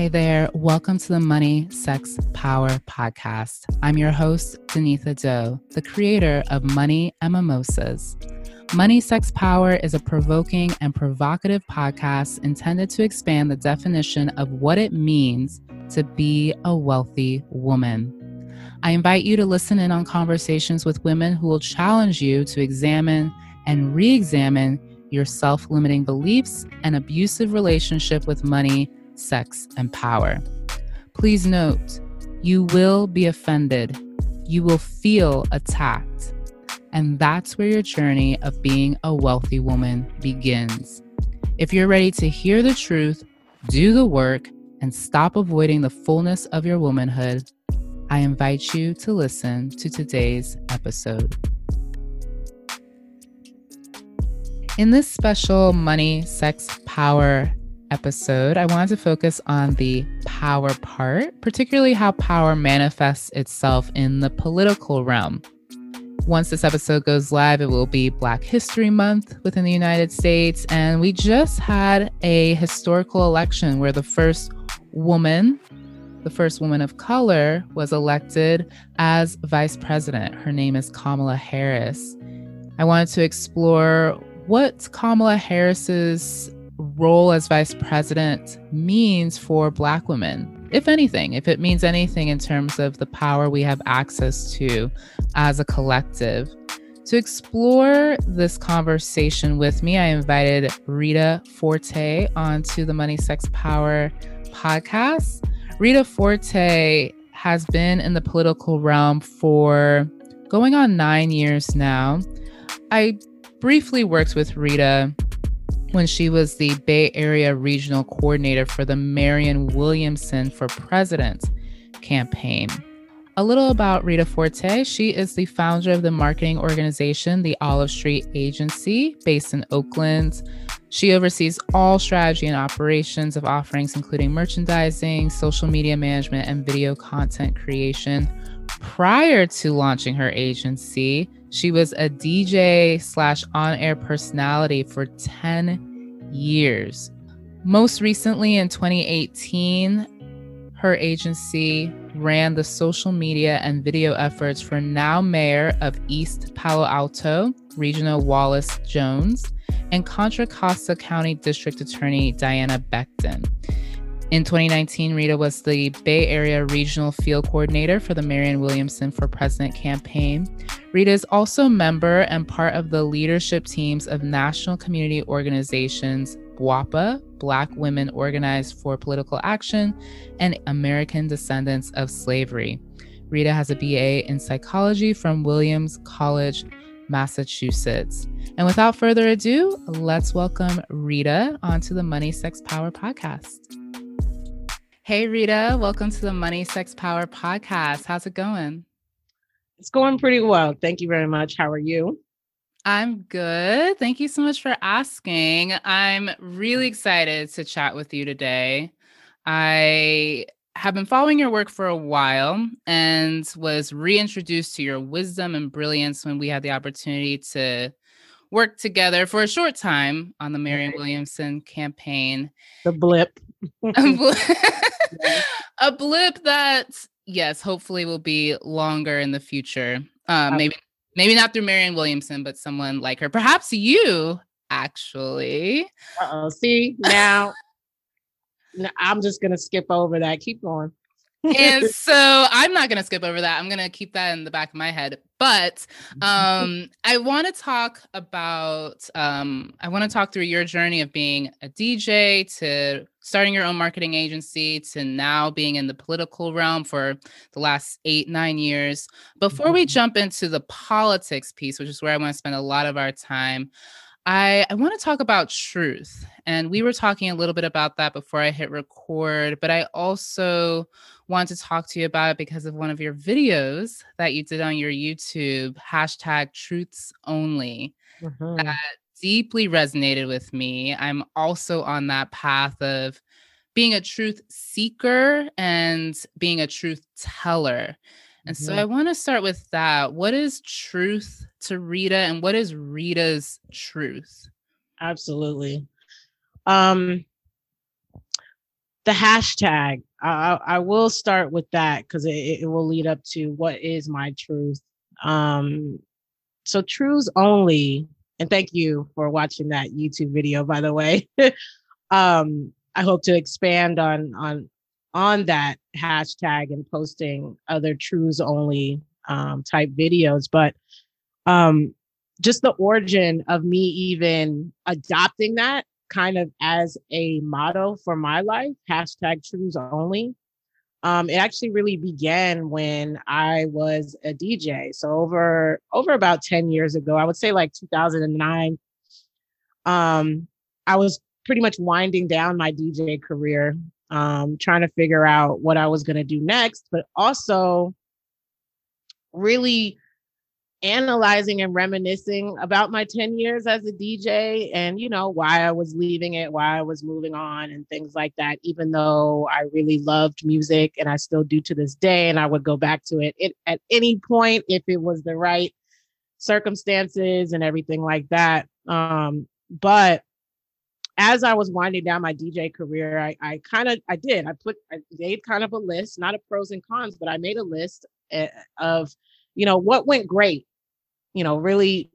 Hey there, welcome to the Money, Sex, Power podcast. I'm your host, Denitha Doe, the creator of Money and Mimosas. Money, Sex, Power is a provoking and provocative podcast intended to expand the definition of what it means to be a wealthy woman. I invite you to listen in on conversations with women who will challenge you to examine and re examine your self limiting beliefs and abusive relationship with money, sex, and power. Please note, you will be offended, you will feel attacked. And that's where your journey of being a wealthy woman begins. If you're ready to hear the truth, do the work, and stop avoiding the fullness of your womanhood, I invite you to listen to today's episode. In this special money, sex, power episode, I wanted to focus on the power part, particularly how power manifests itself in the political realm. Once this episode goes live, it will be Black History Month within the United States. And we just had a historical election where the first woman the first woman of color, was elected as vice president. Her name is Kamala Harris. I wanted to explore what Kamala Harris's role as vice president means for Black women, if anything, if it means anything in terms of the power we have access to as a collective. To explore this conversation with me, I invited Rita Forte onto the Money, Sex, Power podcast. Rita Forte has been in the political realm for going on nine years now. I briefly worked with Rita when she was the Bay Area regional coordinator for the Marianne Williamson for President campaign. A little about Rita Forte. She is the founder of the marketing organization, the Olive Street Agency, based in Oakland. She oversees all strategy and operations of offerings, including merchandising, social media management, and video content creation. Prior to launching her agency, she was a DJ slash on air personality for 10 years. Most recently in 2018, her agency ran the social media and video efforts for now Mayor of East Palo Alto, Regina Wallace Jones and Contra Costa County District Attorney Diana Becton. In 2019, Rita was the Bay Area Regional Field Coordinator for the Marianne Williamson for President campaign. Rita is also a member and part of the leadership teams of national community organizations BWOPA, Black Women Organized for Political Action, and American Descendants of Slavery. Rita has a BA in psychology from Williams College Massachusetts. And without further ado, let's welcome Rita onto the Money, Sex, Power podcast. Hey, Rita, welcome to the Money, Sex, Power podcast. How's it going? It's going pretty well. Thank you very much. How are you? I'm good. Thank you so much for asking. I'm really excited to chat with you today. I have been following your work for a while and was reintroduced to your wisdom and brilliance when we had the opportunity to work together for a short time on the Marianne Williamson campaign. The blip. a, blip that, yes, hopefully will be longer in the future. Um, maybe maybe not through Marianne Williamson, but someone like her. Perhaps you actually. Uh oh. See now I'm just gonna skip over that. Keep going. And so I'm not gonna skip over that. I'm gonna keep that in the back of my head. But um, I want to talk about. Um, I want to talk through your journey of being a DJ to starting your own marketing agency to now being in the political realm for the last eight nine years. Before we mm-hmm. jump into the politics piece, which is where I want to spend a lot of our time. I, I want to talk about truth. And we were talking a little bit about that before I hit record, but I also want to talk to you about it because of one of your videos that you did on your YouTube, hashtag truths only. Mm-hmm. That deeply resonated with me. I'm also on that path of being a truth seeker and being a truth teller. And so I want to start with that. What is truth to Rita and what is Rita's truth? Absolutely. Um the hashtag. I, I will start with that because it, it will lead up to what is my truth. Um, so truths only, and thank you for watching that YouTube video, by the way. um, I hope to expand on on on that hashtag and posting other truths only um, type videos. But um, just the origin of me even adopting that kind of as a motto for my life, hashtag truths only. Um, it actually really began when I was a DJ. So over over about 10 years ago, I would say like 2009. Um, I was pretty much winding down my DJ career, um, trying to figure out what I was going to do next, but also really analyzing and reminiscing about my 10 years as a DJ and you know why I was leaving it, why I was moving on and things like that even though I really loved music and I still do to this day and I would go back to it, it at any point if it was the right circumstances and everything like that. Um but as I was winding down my DJ career, I, I kind of I did. I put I made kind of a list, not a pros and cons, but I made a list eh, of you know what went great you know, really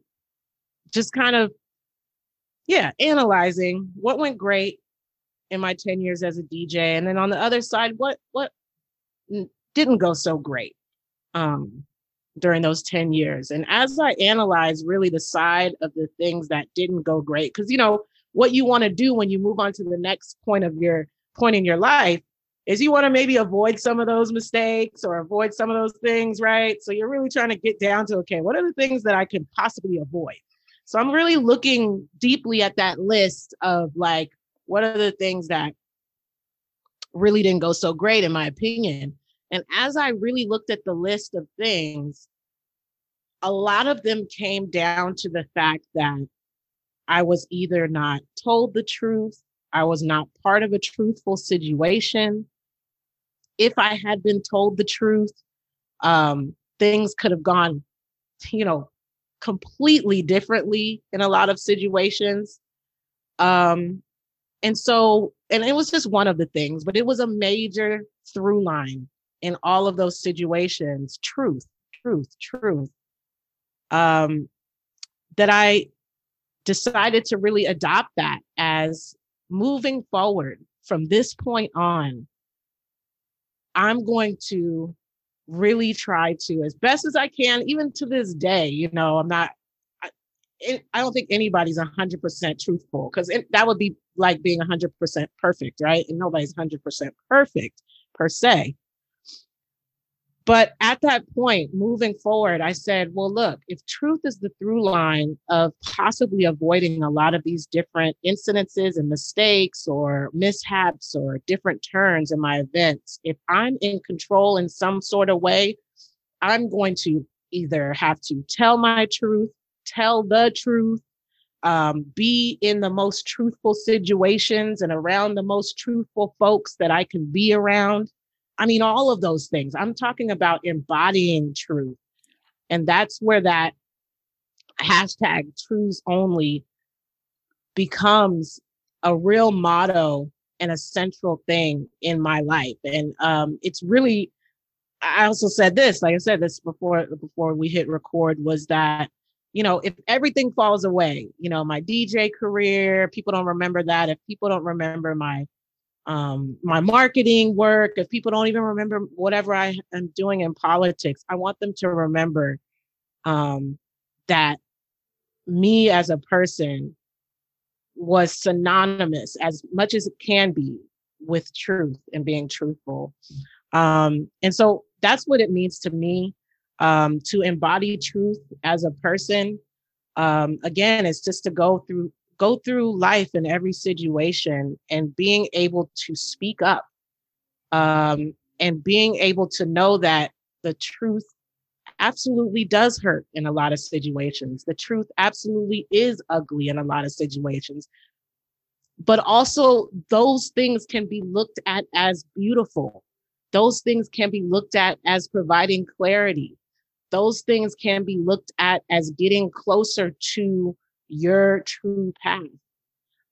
just kind of, yeah, analyzing what went great in my 10 years as a DJ. And then on the other side, what, what didn't go so great um, during those 10 years. And as I analyze really the side of the things that didn't go great, because, you know, what you want to do when you move on to the next point of your point in your life is you want to maybe avoid some of those mistakes or avoid some of those things, right? So you're really trying to get down to okay, what are the things that I can possibly avoid? So I'm really looking deeply at that list of like, what are the things that really didn't go so great, in my opinion? And as I really looked at the list of things, a lot of them came down to the fact that I was either not told the truth, I was not part of a truthful situation, if I had been told the truth, um, things could have gone, you know, completely differently in a lot of situations. Um, and so, and it was just one of the things, but it was a major through line in all of those situations truth, truth, truth. Um, that I decided to really adopt that as moving forward from this point on, I'm going to really try to, as best as I can, even to this day, you know, I'm not, I, I don't think anybody's 100% truthful because that would be like being 100% perfect, right? And nobody's 100% perfect per se. But at that point, moving forward, I said, well, look, if truth is the through line of possibly avoiding a lot of these different incidences and mistakes or mishaps or different turns in my events, if I'm in control in some sort of way, I'm going to either have to tell my truth, tell the truth, um, be in the most truthful situations and around the most truthful folks that I can be around I mean, all of those things. I'm talking about embodying truth. And that's where that hashtag truths only becomes a real motto and a central thing in my life. And um, it's really, I also said this, like I said this before before we hit record, was that you know, if everything falls away, you know, my DJ career, people don't remember that. If people don't remember my um, my marketing work, if people don't even remember whatever I am doing in politics, I want them to remember um, that me as a person was synonymous as much as it can be with truth and being truthful. Um, and so that's what it means to me um, to embody truth as a person. Um, again, it's just to go through go through life in every situation and being able to speak up um, and being able to know that the truth absolutely does hurt in a lot of situations. The truth absolutely is ugly in a lot of situations. But also, those things can be looked at as beautiful. Those things can be looked at as providing clarity. Those things can be looked at as getting closer to your true path.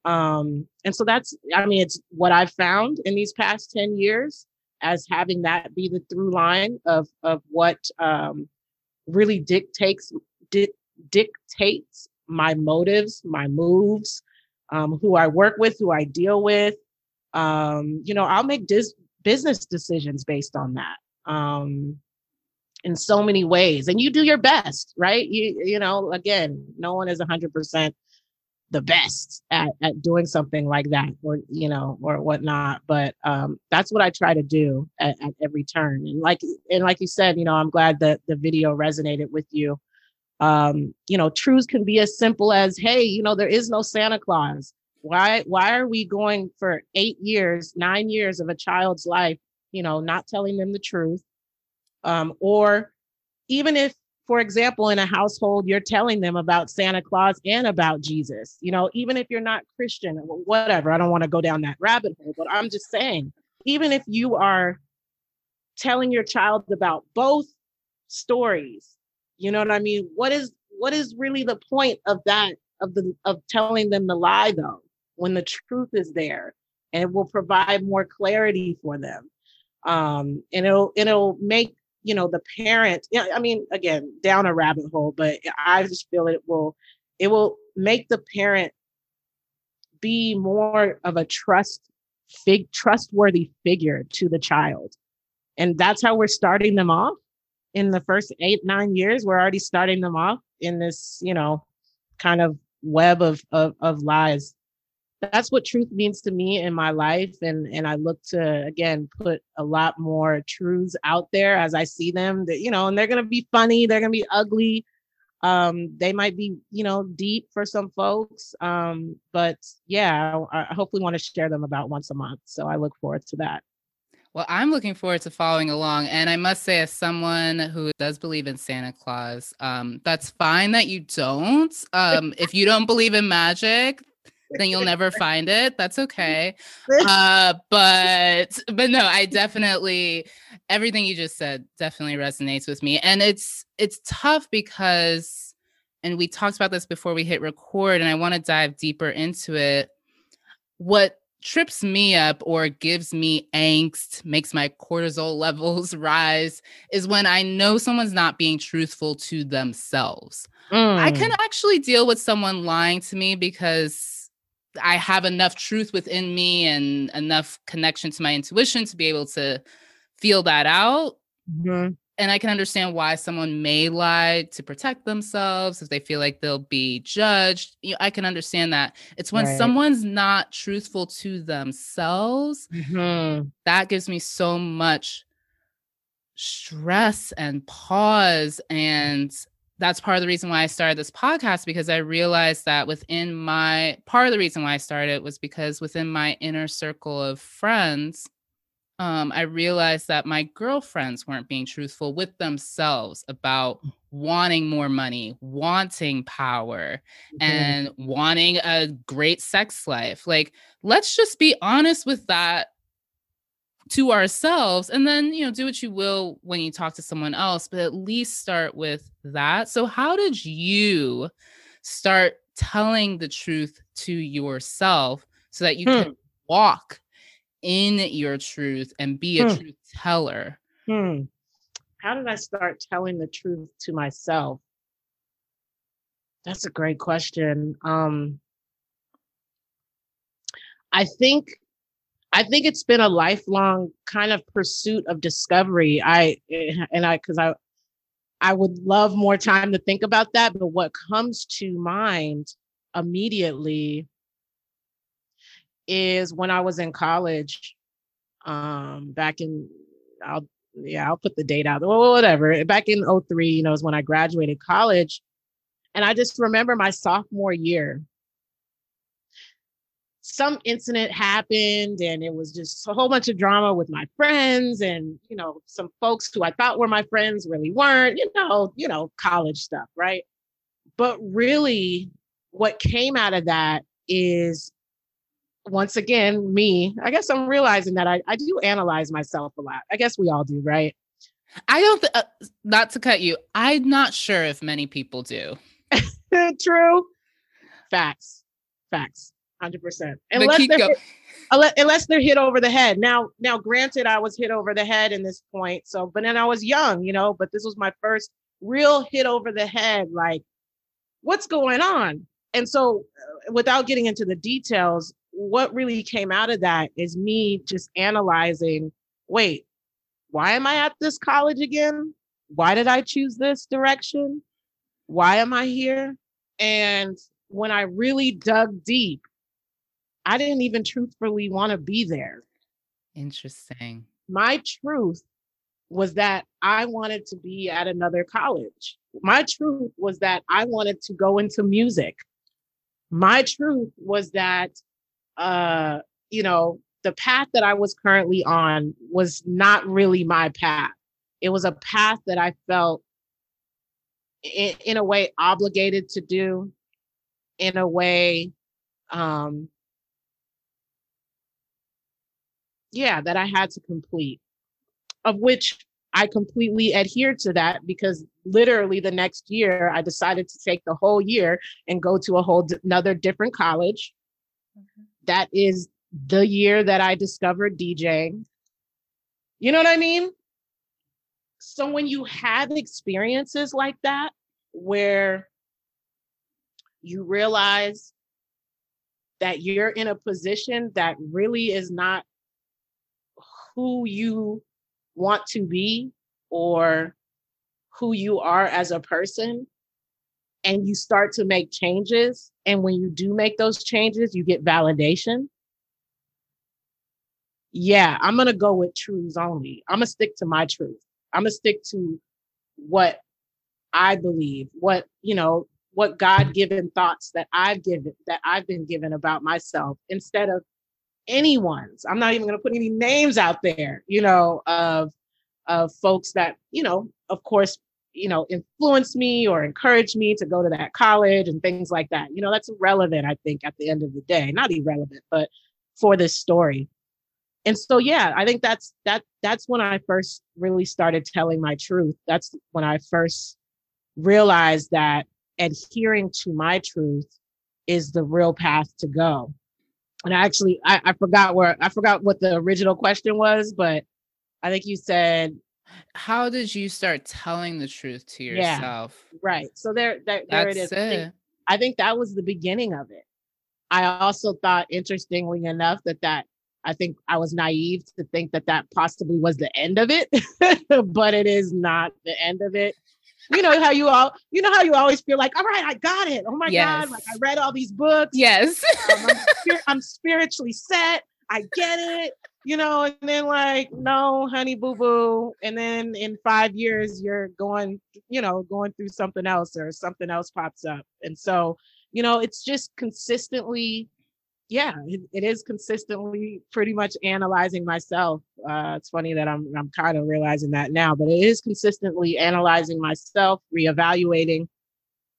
Um, and so that's, I mean, it's what I've found in these past 10 years as having that be the through line of, of what um, really dictates, di- dictates my motives, my moves, um, who I work with, who I deal with. Um, you know, I'll make dis- business decisions based on that. Um, in so many ways and you do your best right? You you know again no one is 100% the best at, at doing something like that or you know or whatnot but um that's what i try to do at, at every turn and like and like you said you know i'm glad that the video resonated with you. Um you know truths can be as simple as hey you know there is no santa claus. Why why are we going for eight years nine years of a child's life you know not telling them the truth um, or even if, for example, in a household, you're telling them about Santa Claus and about Jesus, you know, even if you're not Christian or whatever, I don't want to go down that rabbit hole, but I'm just saying, even if you are telling your child about both stories, you know what I mean? What is what is really the point of that of the of telling them the lie though when the truth is there and it will provide more clarity for them um and it'll it'll make you know the parent yeah i mean again down a rabbit hole but i just feel it will it will make the parent be more of a trust fig trustworthy figure to the child. And that's how we're starting them off. In the first eight nine years we're already starting them off in this you know kind of web of of, of lies that's what truth means to me in my life. And and i look to again put a lot more truths out there as i see them that you know and they're going to be funny they're going to be ugly. Um they might be you know deep for some folks. Um but yeah i, I hopefully want to share them about once a month. So i look forward to that. Well, I'm looking forward to following along. And I must say, as someone who does believe in Santa Claus, um, that's fine that you don't. Um, if you don't believe in magic, then you'll never find it. That's okay. Uh, but but no, I definitely everything you just said definitely resonates with me. And it's it's tough because and we talked about this before we hit record, and I want to dive deeper into it. What trips me up or gives me angst, makes my cortisol levels rise, is when I know someone's not being truthful to themselves. Mm. I can mm. actually deal with someone lying to me because I have enough truth within me and enough connection to my intuition to be able to feel that out. Mm-hmm. And I can understand why someone may lie to protect themselves if they feel like they'll be judged. You know, I can understand that. It's when right. someone's not truthful to themselves mm-hmm. that gives me so much stress and pause and that's part of the reason why I started this podcast because I realized that within my part of the reason why I started was because within my inner circle of friends, um, I realized that my girlfriends weren't being truthful with themselves about wanting more money, wanting power, mm-hmm. and wanting a great sex life. Like, let's just be honest with that to ourselves and then you know do what you will when you talk to someone else but at least start with that so how did you start telling the truth to yourself so that you hmm. can walk in your truth and be a hmm. truth teller hmm. how did i start telling the truth to myself that's a great question um i think I think it's been a lifelong kind of pursuit of discovery. I eh, and I because I I would love more time to think about that, but what comes to mind immediately is when I was in college, um, back in I'll yeah, I'll put the date out, or whatever. Back in 03, you know, is when I graduated college. And I just remember my sophomore year some incident happened and it was just a whole bunch of drama with my friends and you know some folks who i thought were my friends really weren't you know you know college stuff right? But really what came out of that is once again me i guess i'm realizing that i, I do analyze myself a lot. I guess we all do right? I don't th- uh, not to cut you i'm not sure if many people do. True. Facts. Facts hundred percent. Unless they're hit, unless they're hit over the head. Now, now, granted, I was hit over the head in this point. So, but then I was young, you know. But this was my first real hit over the head. Like, what's going on? And so, uh, without getting into the details, what really came out of that is me just analyzing. Wait, why am I at this college again? Why did I choose this direction? Why am I here? And when I really dug deep, I didn't even truthfully want to be there. Interesting. My truth was that I wanted to be at another college. My truth was that I wanted to go into music. My truth was that, uh, you know, the path that I was currently on was not really my path. It was a path that I felt in, in a way obligated to do, in a way um, yeah, that I had to complete, of which I completely adhered to that because literally the next year I decided to take the whole year and go to a whole d- another different college. Mm-hmm. That is the year that I discovered DJing. You know what I mean? So when you have experiences like that where you realize that you're in a position that really is not who you want to be or who you are as a person and you start to make changes and when you do make those changes you get validation. Yeah i'm to go with truths only. I'm to stick to my truth. I'm to stick to what i believe what you know what god given thoughts that i've given that i've been given about myself instead of anyone's. I'm not even going to put any names out there, you know, of of folks that, you know, of course, you know, influenced me or encouraged me to go to that college and things like that. You know, that's relevant I think, at the end of the day. Not irrelevant, but for this story. And so yeah, I think that's that that's when I first really started telling my truth. That's when I first realized that adhering to my truth is the real path to go and I actually I, I forgot where I forgot what the original question was, but I think you said how did you start telling the truth to yourself? Yeah, right. So there, there, there it is. It. I, think, I think that was the beginning of it. I also thought, interestingly enough, that that I think I was naive to think that that possibly was the end of it, but it is not the end of it you know how you all you know how you always feel like all right i got it. Oh my yes. god like i read all these books. Yes. Um, I'm, I'm, spiritually set. I get it. You know and then like no honey boo boo and then in five years you're going you know going through something else or something else pops up. And so you know it's just consistently yeah, it, it is consistently pretty much analyzing myself. Uh, it's funny that I'm I'm kind of realizing that now, but it is consistently analyzing myself, reevaluating,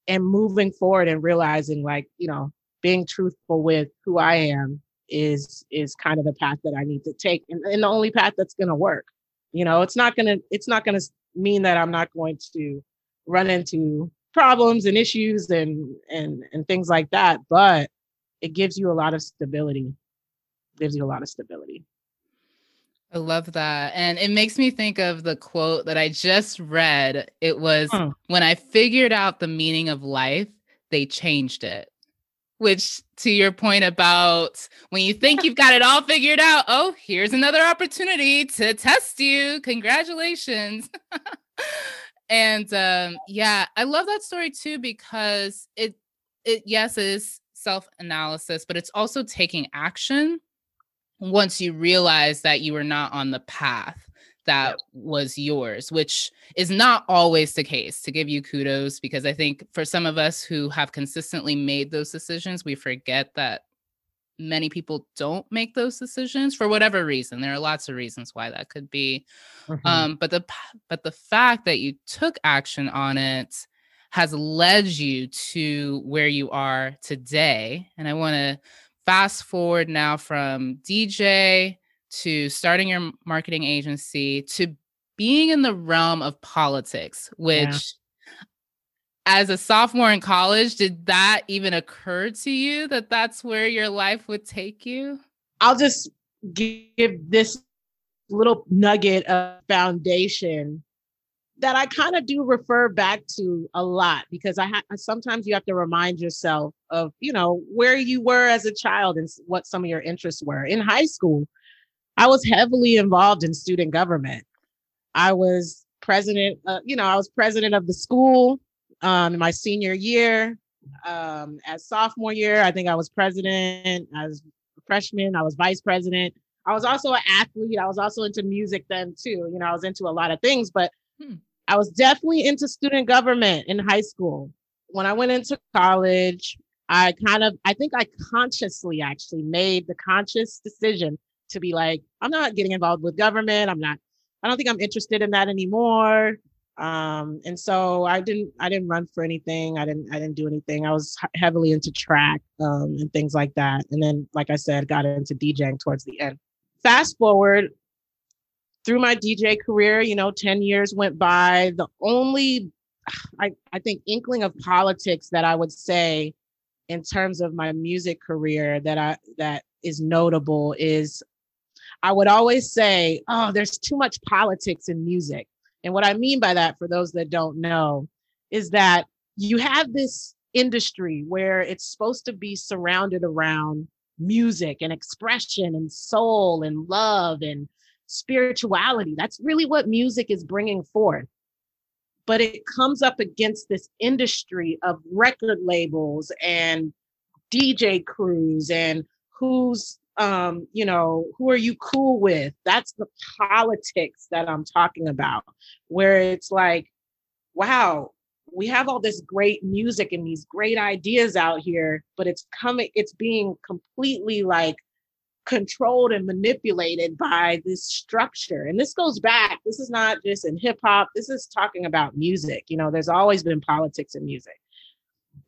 and moving forward and realizing like you know being truthful with who I am is is kind of the path that I need to take, and, and the only path that's going to work. You know, it's not gonna it's not gonna mean that I'm not going to run into problems and issues and and and things like that, but it gives you a lot of stability. It gives you a lot of stability. I love that. And it makes me think of the quote that I just read. It was hmm. when I figured out the meaning of life, they changed it. Which, to your point about when you think you've got it all figured out, oh, here's another opportunity to test you. Congratulations. and um, yeah, I love that story too because it, it yes, is self analysis, but it's also taking action once you realize that you were not on the path that yep. was yours, which is not always the case to give you kudos, because I think for some of us who have consistently made those decisions, we forget that many people don't make those decisions for whatever reason. There are lots of reasons why that could be. Mm-hmm. Um, but the but the fact that you took action on it has led you to where you are today. And I want to fast forward now from DJ to starting your marketing agency to being in the realm of politics, which as a sophomore in college, did that even occur to you that that's where your life would take you? I'll just give this little nugget of foundation that I kind of do refer back to a lot because I ha- sometimes you have to remind yourself of, you know, where you were as a child and what some of your interests were. In high school, I was heavily involved in student government. I was president, uh, you know, I was president of the school um, in my senior year. Um, as sophomore year, I think I was president. As freshman, I was vice president. I was also an athlete. I was also into music then too. You know, I was into a lot of things, but hmm. I was definitely into student government in high school. When I went into college, I kind of, I think I consciously actually made the conscious decision to be like, I'm not getting involved with government. I'm not, I don't think I'm interested in that anymore. Um, and so I didn't, I didn't run for anything. I didn't, I didn't do anything. I was heavily into track um, and things like that. And then, like I said, got into DJing towards the end. Fast forward through my DJ career, you know, 10 years went by. The only, I, I think, inkling of politics that I would say in terms of my music career that I that is notable is I would always say, oh, there's too much politics in music. And what I mean by that, for those that don't know, is that you have this industry where it's supposed to be surrounded around music and expression and soul and love and spirituality. That's really what music is bringing forth. But it comes up against this industry of record labels and DJ crews and who's um, you know, who are you cool with? That's the politics that I'm talking about, where it's like, wow, we have all this great music and these great ideas out here, but it's coming, it's being completely like controlled and manipulated by this structure. And this goes back, this is not just in hip hop, this is talking about music. You know, there's always been politics in music.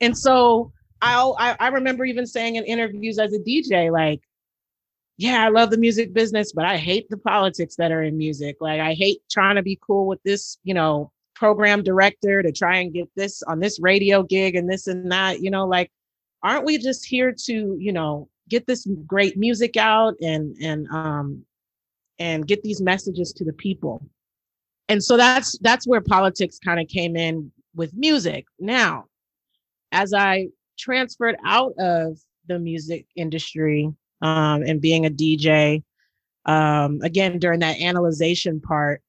And so I'll, I, I remember even saying in interviews as a DJ, like, yeah, I love the music business, but I hate the politics that are in music. Like I hate trying to be cool with this, you know, program director to try and get this on this radio gig and this and that, you know, like aren't we just here to, you know, get this great music out and and um and get these messages to the people. And so that's that's where politics kind of came in with music. Now, as I transferred out of the music industry um, and being a DJ. Um, again, during that analyzation part,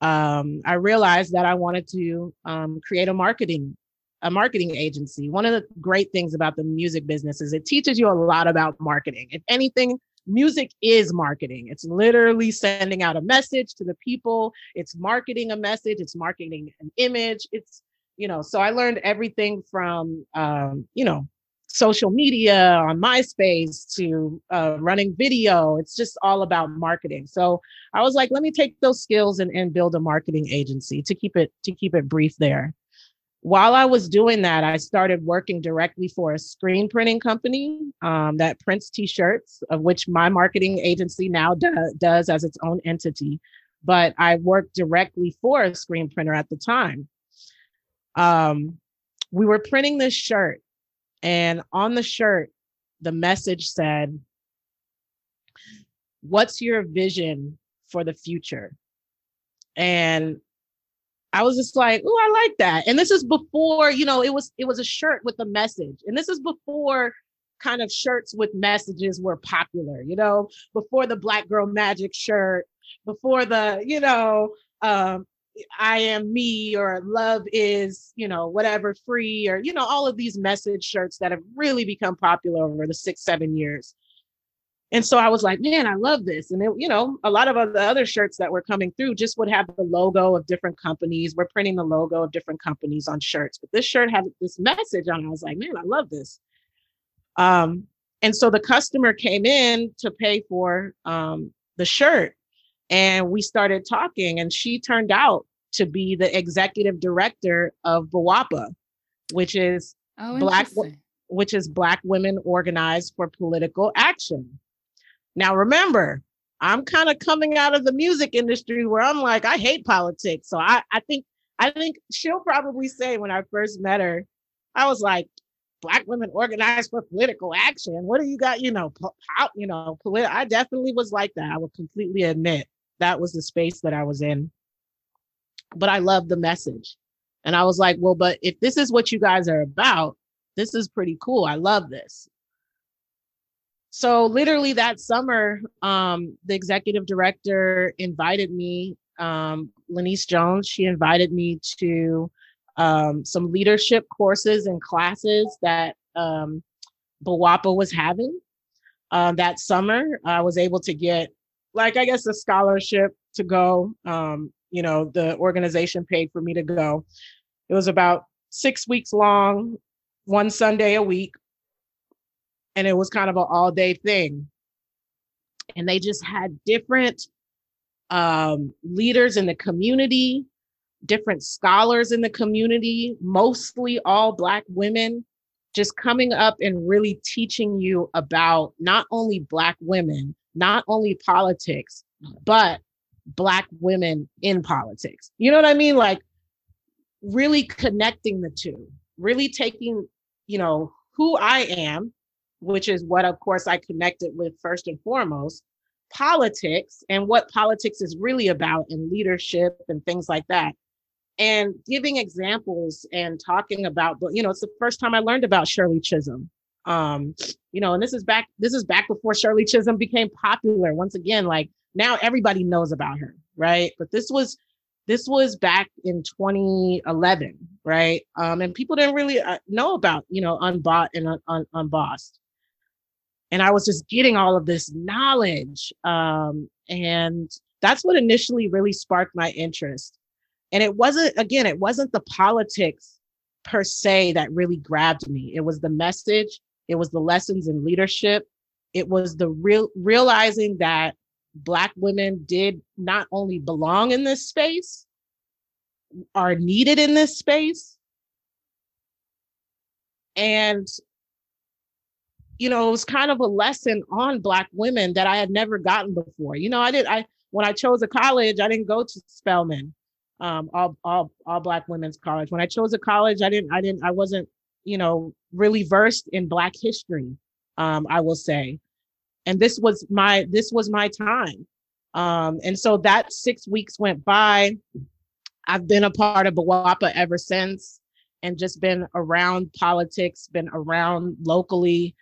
um, I realized that I wanted to um, create a marketing a marketing agency. One of the great things about the music business is it teaches you a lot about marketing. If anything, music is marketing. It's literally sending out a message to the people. It's marketing a message. It's marketing an image. It's you know. So I learned everything from um, you know social media on MySpace to uh, running video. It's just all about marketing. So I was like, let me take those skills and, and build a marketing agency to keep it to keep it brief there. While I was doing that, I started working directly for a screen printing company um, that prints T-shirts, of which my marketing agency now do- does as its own entity. But I worked directly for a screen printer at the time. Um, we were printing this shirt and on the shirt, the message said, What's your vision for the future? And I was just like, oh, I like that. And this is before, you know, it was it was a shirt with a message. And this is before kind of shirts with messages were popular, you know, before the black girl magic shirt, before the, you know, um, I am me or love is, you know, whatever free or, you know, all of these message shirts that have really become popular over the six, seven years. And so I was like, man, I love this. And, it, you know, a lot of the other shirts that were coming through just would have the logo of different companies. We're printing the logo of different companies on shirts, but this shirt had this message on it. I was like, man, I love this. Um, and so the customer came in to pay for um, the shirt and we started talking and she turned out to be the executive director of BWOPA, which is oh, black which is black women organized for political action. Now remember, I'm kind of coming out of the music industry where I'm like, I hate politics. So I, I think I think she'll probably say when I first met her, I was like, black women organized for political action. What do you got? You know, how, you know, polit- I definitely was like that. I would completely admit that was the space that I was in. But I love the message. And I was like, well, but if this is what you guys are about, this is pretty cool. I love this. So literally that summer, um, the executive director invited me, um, Lanice Jones, she invited me to um, some leadership courses and classes that um, BWOPA was having. Um, that summer, I was able to get, like, I guess, a scholarship to go. Um, you know, the organization paid for me to go. It was about six weeks long, one Sunday a week. And it was kind of an all day thing. And they just had different um, leaders in the community different scholars in the community, mostly all Black women, just coming up and really teaching you about not only Black women, not only politics, but Black women in politics. You know what I mean? Like really connecting the two, really taking, you know, who I am, which is what, of course, I connected with first and foremost, politics and what politics is really about and leadership and things like that. And giving examples and talking about you know it's the first time i learned about shirley chisholm. Um you know and this is back this is back before shirley chisholm became popular. Once again like now everybody knows about her right? But this was this was back in 2011 right? Um and people didn't really uh, know about you know unbought and un- un- unbossed and i was just getting all of this knowledge um and that's what initially really sparked my interest and it wasn't, again, it wasn't the politics per se that really grabbed me. It was the message, it was the lessons in leadership, it was the real realizing that Black women did not only belong in this space, are needed in this space. And, you know, it was kind of a lesson on Black women that I had never gotten before. You know, I did, I, when I chose a college, I didn't go to Spelman um, all all all black women's college. When I chose a college, I didn't I didn't I wasn't you know really versed in Black history. Um, I will say, and this was my this was my time. Um, and so that six weeks went by. I've been a part of BWOPA ever since, and just been around politics, been around locally,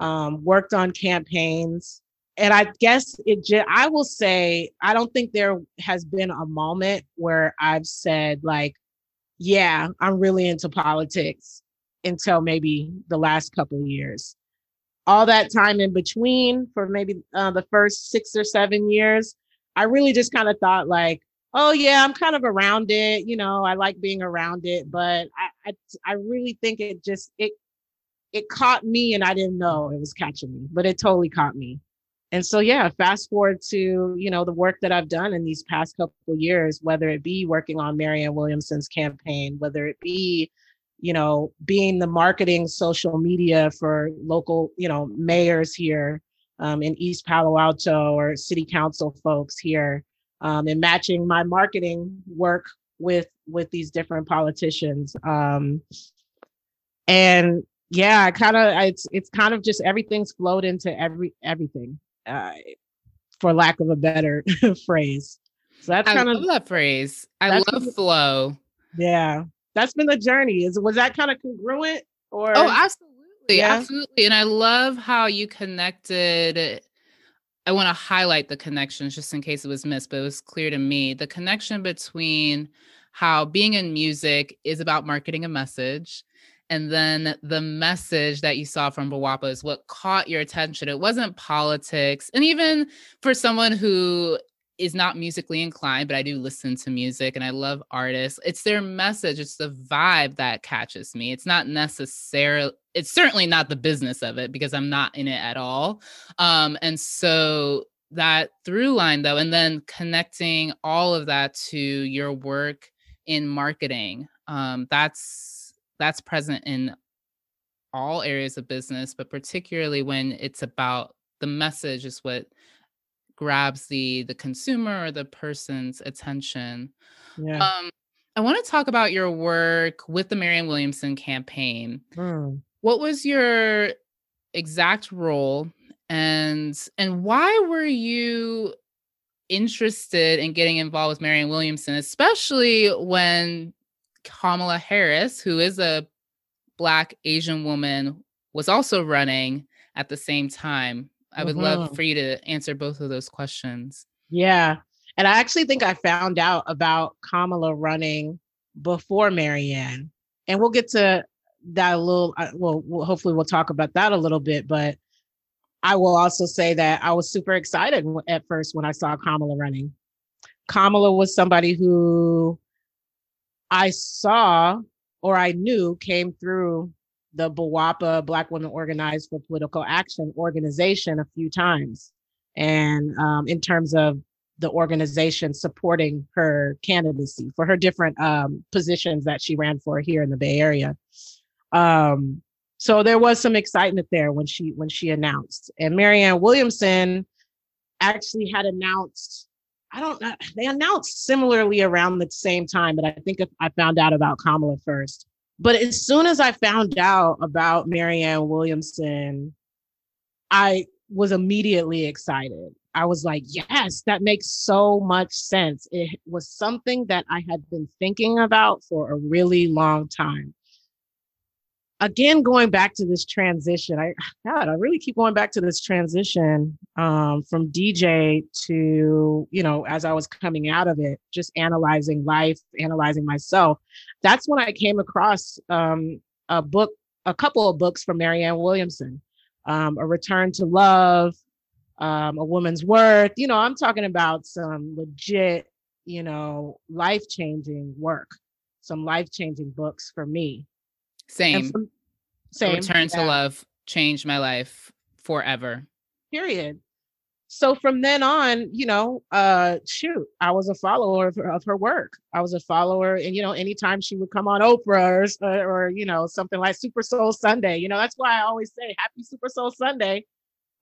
um, worked on campaigns and I guess it just, I will say, I don't think there has been a moment where I've said, like, yeah, I'm really into politics until maybe the last couple years. All that time in between, for maybe uh, the first six or seven years, I really just kind of thought, like, oh yeah, I'm kind of around it. You know, I like being around it, but I, I, I really think it just it it caught me, and I didn't know it was catching me, but it totally caught me. And so yeah fast forward to you know the work that i've done in these past couple years whether it be working on marianne williamson's campaign whether it be you know being the marketing social media for local you know mayors here um, in east palo alto or city council folks here um, and matching my marketing work with with these different politicians um, and yeah kind of it's it's kind of just everything's flowed into every everything uh, for lack of a better phrase. So that's kind of that phrase. I love been, flow. Yeah, that's been the journey. Is was that kind of congruent or? Oh, absolutely, yeah. absolutely. And I love how you connected. I want to highlight the connections just in case it was missed, but it was clear to me the connection between how being in music is about marketing a message and then the message that you saw from BWOPA is what caught your attention. It wasn't politics. And even for someone who is not musically inclined, but I do listen to music and I love artists. It's their message, it's the vibe that catches me. It's not necessarily, it's certainly not the business of it because I'm not in it at all. Um, and so that through line, though, and then connecting all of that to your work in marketing, um, that's that's present in all areas of business, but particularly when it's about the message is what grabs the the consumer or the person's attention. Yeah. Um, I want to talk about your work with the Marianne Williamson campaign. Mm. What was your exact role and and why were you interested in getting involved with Marianne Williamson, especially when Kamala Harris, who is a black Asian woman, was also running at the same time? I would mm-hmm. love for you to answer both of those questions. Yeah. And I actually think I found out about Kamala running before Marianne. And we'll get to that a little, uh, well, we'll, hopefully we'll talk about that a little bit. But I will also say that I was super excited at first when I saw Kamala running. Kamala was somebody who I saw or I knew came through the BWOPA Black Women Organized for Political Action organization a few times. And um, in terms of the organization supporting her candidacy for her different um, positions that she ran for here in the Bay Area. Um, so there was some excitement there when she when she announced. And Marianne Williamson actually had announced. I don't know. They announced similarly around the same time, but I think I found out about Kamala first. But as soon as I found out about Marianne Williamson, I was immediately excited. I was like, yes, that makes so much sense. It was something that I had been thinking about for a really long time. Again, going back to this transition, I God, I really keep going back to this transition um, from DJ to, you know, as I was coming out of it, just analyzing life, analyzing myself. That's when I came across um, a book, a couple of books from Marianne Williamson, um, A Return to Love, um, a woman's worth. You know, I'm talking about some legit, you know, life changing work, some life changing books for me. Same. From, same. Return yeah. to Love changed my life forever. Period. So from then on, you know, uh, shoot, I was a follower of her, of her work. I was a follower, and you know, anytime she would come on Oprah or, or you know something like Super Soul Sunday, you know, that's why I always say Happy Super Soul Sunday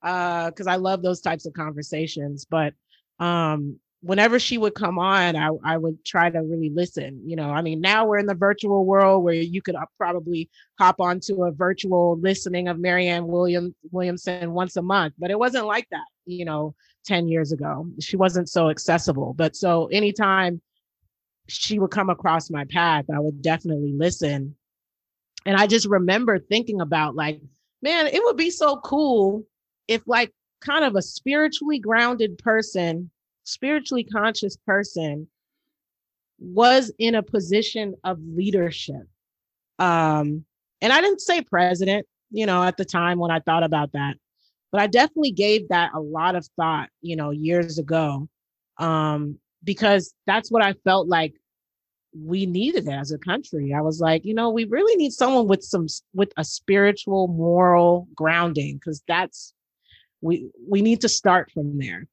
Uh, because uh, I love those types of conversations. But um, whenever she would come on, I, I would try to really listen. You know, I mean, now we're in the virtual world where you could uh, probably hop onto a virtual listening of Marianne William Williamson once a month, but it wasn't like that. You know, ten years ago, she wasn't so accessible. But so anytime she would come across my path, I would definitely listen. And I just remember thinking about like, man, it would be so cool if like kind of a spiritually grounded person, spiritually conscious person was in a position of leadership. Um, and I didn't say president, you know, at the time when I thought about that, but I definitely gave that a lot of thought, you know, years ago, um, because that's what I felt like we needed as a country. I was like, you know, we really need someone with some with a spiritual, moral grounding, because that's we we need to start from there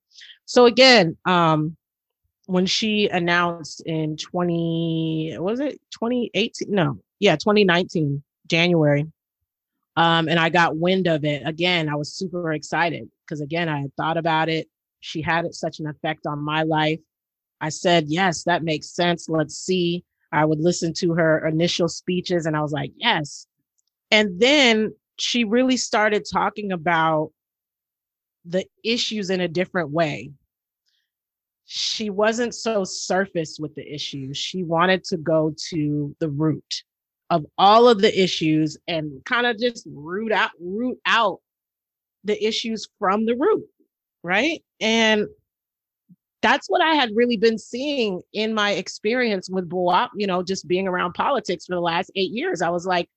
so again um when she announced in 20 was it? 2018 no yeah 2019 january um and i got wind of it again i was super excited because again i had thought about it. She had such an effect on my life. I said yes that makes sense. Let's see. I would listen to her initial speeches and i was like yes. And then she really started talking about the issues in a different way. She wasn't so surface with the issues. She wanted to go to the root of all of the issues and kind of just root out root out the issues from the root, right? And that's what I had really been seeing in my experience with BWOPA, you know, just being around politics for the last eight years. I was like,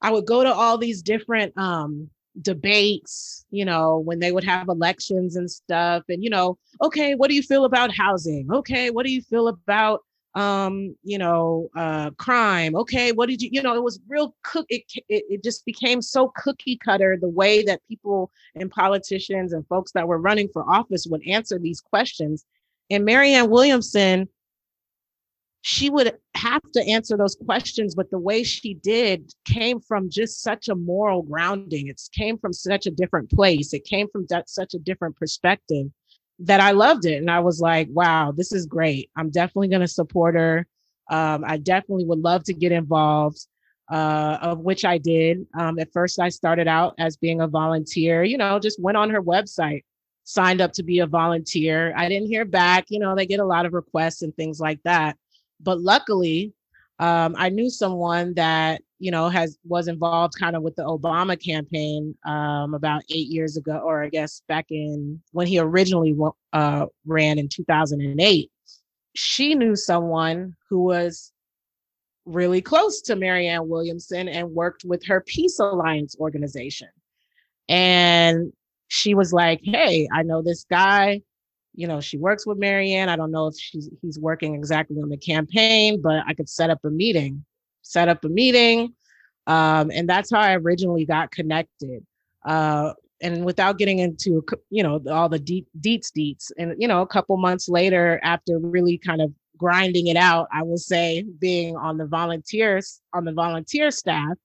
I would go to all these different um, debates, you know, when they would have elections and stuff. And, you know, okay, what do you feel about housing? Okay, what do you feel about um, you know, uh crime? Okay, what did you, you know, it was real cook it, it it just became so cookie cutter the way that people and politicians and folks that were running for office would answer these questions. And Marianne Williamson she would have to answer those questions but the way she did came from just such a moral grounding it came from such a different place it came from that, such a different perspective that i loved it and i was like wow this is great i'm definitely going to support her Um, I definitely would love to get involved, uh, of which I did. Um, at first, I started out as being a volunteer, you know, just went on her website, signed up to be a volunteer. I didn't hear back. You know, they get a lot of requests and things like that. But luckily, um, I knew someone that you know has was involved kind of with the Obama campaign um, about eight years ago, or I guess back in when he originally uh, ran in 2008. She knew someone who was really close to Marianne Williamson and worked with her Peace Alliance organization. And she was like, Hey, I know this guy you know, she works with Marianne. I don't know if she's he's working exactly on the campaign, but I could set up a meeting, set up a meeting. Um, and that's how I originally got connected. Uh, and without getting into you know all the deep deets deets, and you know, a couple months later, after really kind of grinding it out, I will say, being on the volunteers on the volunteer staff,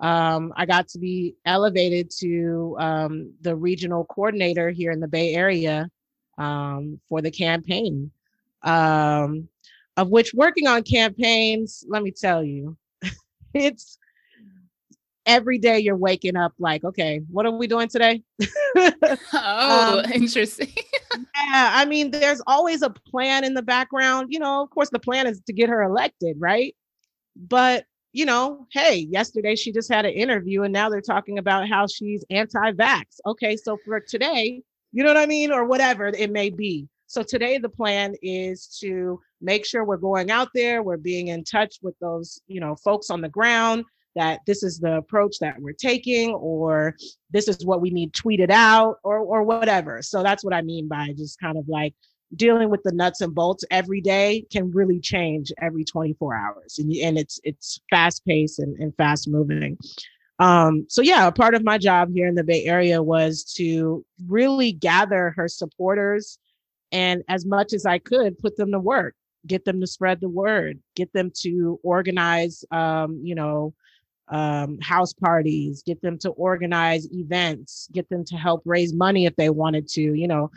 um, I got to be elevated to um, the regional coordinator here in the Bay Area um, for the campaign. Um, of which working on campaigns, let me tell you, it's every day you're waking up like, okay, what are we doing today? oh, um, interesting. yeah, I mean, there's always a plan in the background. You know, of course, the plan is to get her elected, right? But you know, hey, yesterday she just had an interview and now they're talking about how she's anti vax. Okay, so for today, you know what I mean? Or whatever it may be. So today the plan is to make sure we're going out there, we're being in touch with those, you know, folks on the ground that this is the approach that we're taking or this is what we need tweeted out or or whatever. So that's what I mean by just kind of like dealing with the nuts and bolts every day can really change every 24 hours and, and it's it's fast paced and, and fast moving um, so yeah, a part of my job here in the Bay Area was to really gather her supporters and as much as I could put them to work, get them to spread the word, get them to organize um, you know, um, house parties, get them to organize events, get them to help raise money if they wanted to. You know,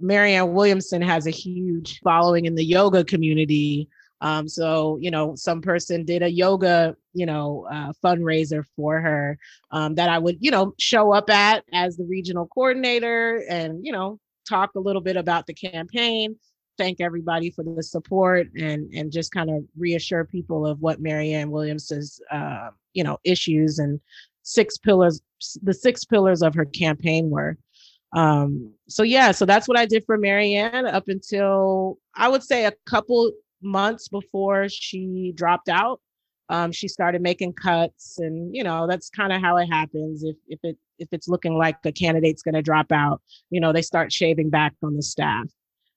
Marianne Williamson has a huge following in the yoga community. Um, so, you know, some person did a yoga, you know, uh, fundraiser for her um, that I would, you know, show up at as the regional coordinator and, you know, talk a little bit about the campaign, thank everybody for the support and and just kind of reassure people of what Marianne Williams's, uh, you know, issues and six pillars, the six pillars of her campaign were. Um, so yeah, so that's what I did for Marianne up until I would say a couple months before she dropped out um, she started making cuts and you know that's kind of how it happens. If if it if it's looking like a candidate's going to drop out you know they start shaving back on the staff.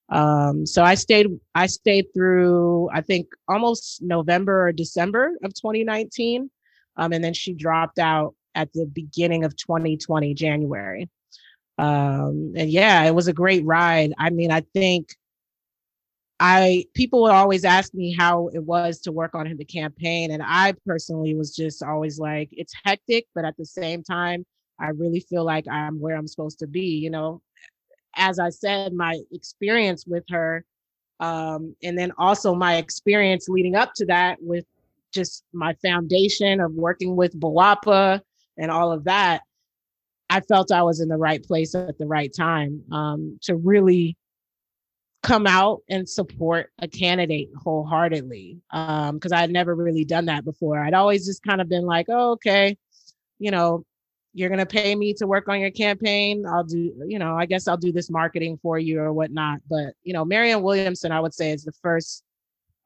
Um, so i stayed i stayed through i think almost november or december of 2019 um, and then she dropped out at the beginning of 2020 january. Um, and yeah it was a great ride. I mean i think I people would always ask me how it was to work on the campaign, and I personally was just always like, it's hectic, but at the same time, I really feel like I'm where I'm supposed to be. You know, as I said, my experience with her, um, and then also my experience leading up to that with just my foundation of working with BWOPA and all of that. I felt I was in the right place at the right time um, to really come out and support a candidate wholeheartedly um because i had never really done that before. I'd always just kind of been like oh, okay you know you're going to pay me to work on your campaign. I'll do you know i guess i'll do this marketing for you or whatnot. But you know marianne williamson i would say is the first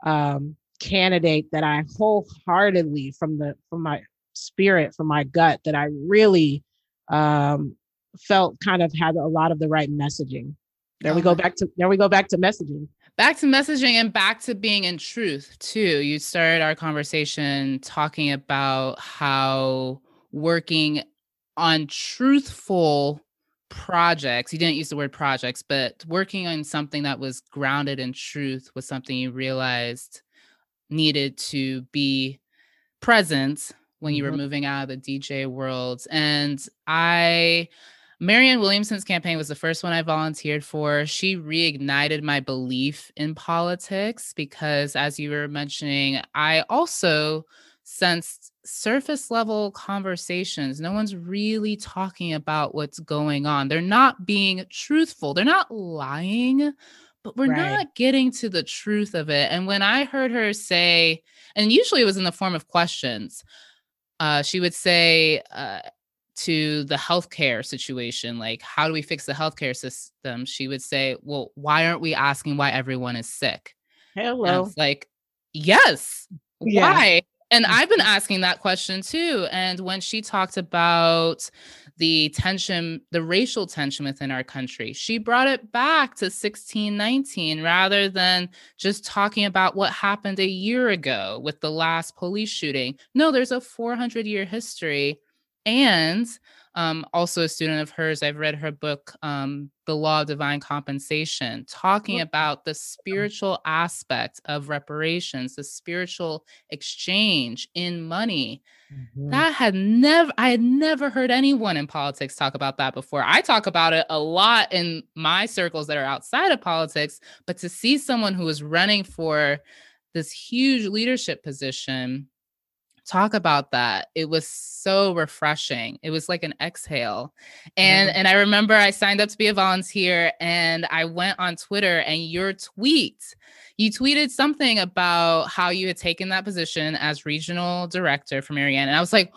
um candidate that i wholeheartedly from the from my spirit from my gut that i really um felt kind of had a lot of the right messaging there we go back to there we go back to messaging. Back to messaging and back to being in truth too. You started our conversation talking about how working on truthful projects, you didn't use the word projects, but working on something that was grounded in truth was something you realized needed to be present when you mm-hmm. were moving out of the DJ world. And I Marianne Williamson's campaign was the first one I volunteered for. She reignited my belief in politics because, as you were mentioning, I also sensed surface level conversations. No one's really talking about what's going on. They're not being truthful, they're not lying, but we're right. not getting to the truth of it. And when I heard her say, and usually it was in the form of questions, uh, she would say, uh, to the healthcare situation, like how do we fix the healthcare system? She would say, "Well, why aren't we asking why everyone is sick?" Hello. like, yes. Yeah. Why? And mm. I've been asking that question too. And when she talked about the tension, the racial tension within our country, she brought it back to 1619 rather than just talking about what happened a year ago with the last police shooting. No, there's a 400 year history and um, also a student of hers. I've read her book, um, The Law of Divine Compensation, talking about the spiritual aspect of reparations, the spiritual exchange in money. Mm-hmm. That had never, I had never heard anyone in politics talk about that before. I talk about it a lot in my circles that are outside of politics, but to see someone who is running for this huge leadership position talk about that. It was so refreshing. It was like an exhale. And mm-hmm. and I remember I signed up to be a volunteer and I went on Twitter and your tweet, you tweeted something about how you had taken that position as regional director for Marianne. And I was like,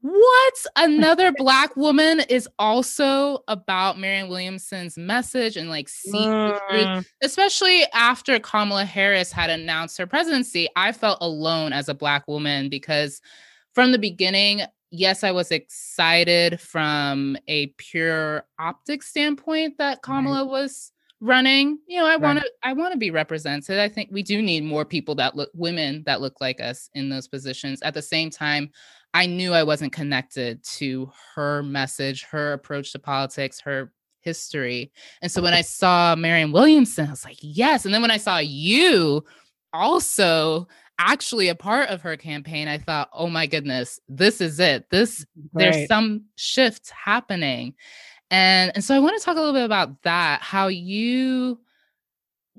what? Another black woman is also about Marianne Williamson's message and like see mm. especially after Kamala Harris had announced her presidency. I felt alone as a black woman because from the beginning, yes, I was excited from a pure optic standpoint that Kamala right. was running. You know, I right. want to I want to be represented. I think we do need more people that look women that look like us in those positions. At the same time, I knew I wasn't connected to her message, her approach to politics, her history. And so when I saw Marianne Williamson, I was like, yes. And then when I saw you also actually a part of her campaign, I thought, oh my goodness, this is it. This right. there's some shift happening. And and so I want to talk a little bit about that, how you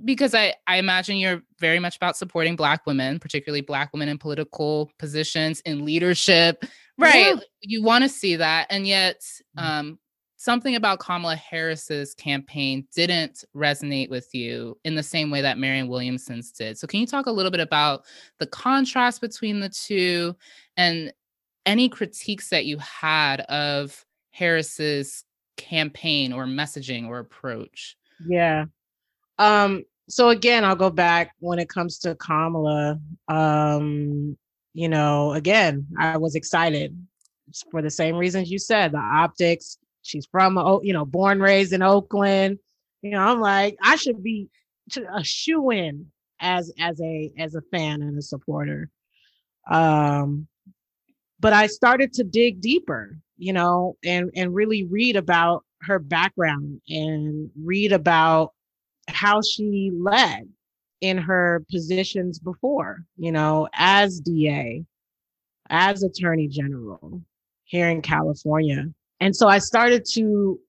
because I, I imagine you're very much about supporting black women particularly black women in political positions in leadership. Right. Yeah. you want to see that. And yet mm. um, something about kamala harris's campaign didn't resonate with you in the same way that marianne williamson's did. So can you talk a little bit about the contrast between the two and any critiques that you had of harris's campaign or messaging or approach? Yeah um, so again, I'll go back when it comes to Kamala. Um, you know, again, I was excited for the same reasons you said, the optics. She's from, you know, born raised in Oakland. You know, I'm like, I should be a shoe in as as a as a fan and a supporter. Um, but I started to dig deeper, you know, and and really read about her background and read about how she led in her positions before, you know, as DA, as Attorney General here in California. And so I started to